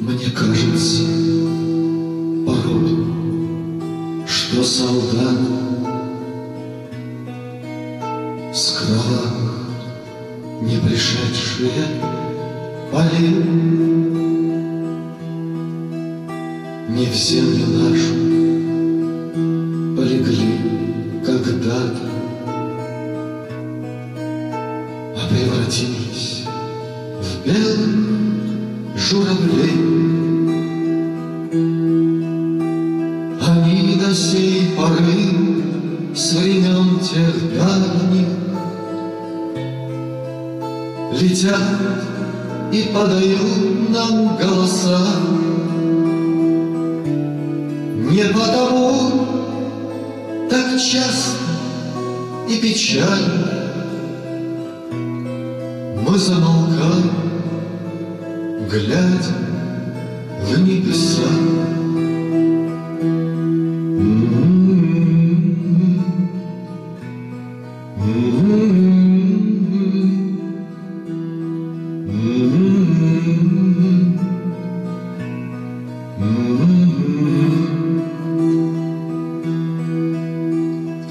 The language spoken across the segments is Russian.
Мне кажется порой, что солдат С кровавых не пришедшие полей Не в землю нашу полегли когда-то, А превратились в белых журавлей. С времен тех давних Летят и подают нам голоса. Не потому так часто и печально Мы замолкаем, глядя в небеса.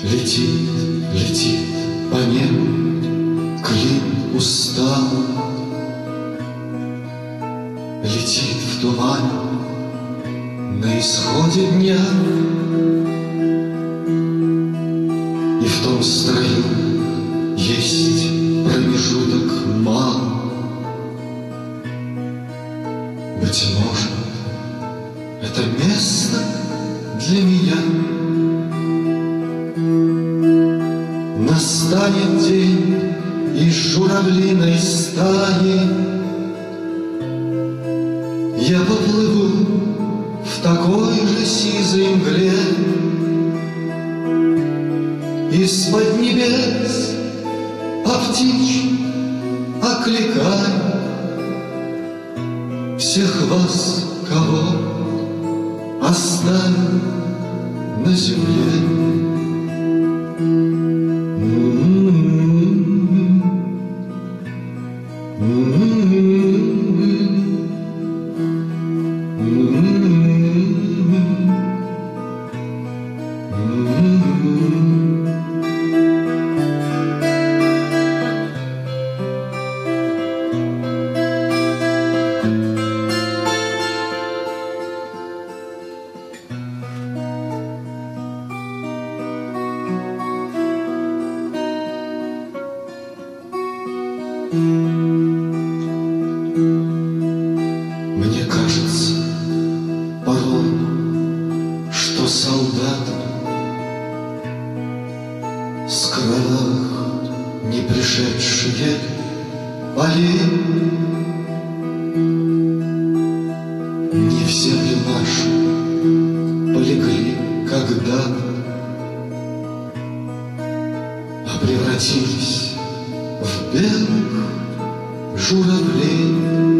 Летит, летит по небу клин усталый, Летит в тумане на исходе дня. И в том строю есть промежуток мал Быть может, это место для меня. Настанет день из журавлиной стаи Я поплыву в такой же сизой мгле. Из-под небес по птичьи окликаю Всех вас, кого оставил на земле. Мне кажется порой, что солдаты С кровавых не пришедшие полей Не в землю нашу полегли когда-то, А превратились в белых журавлей.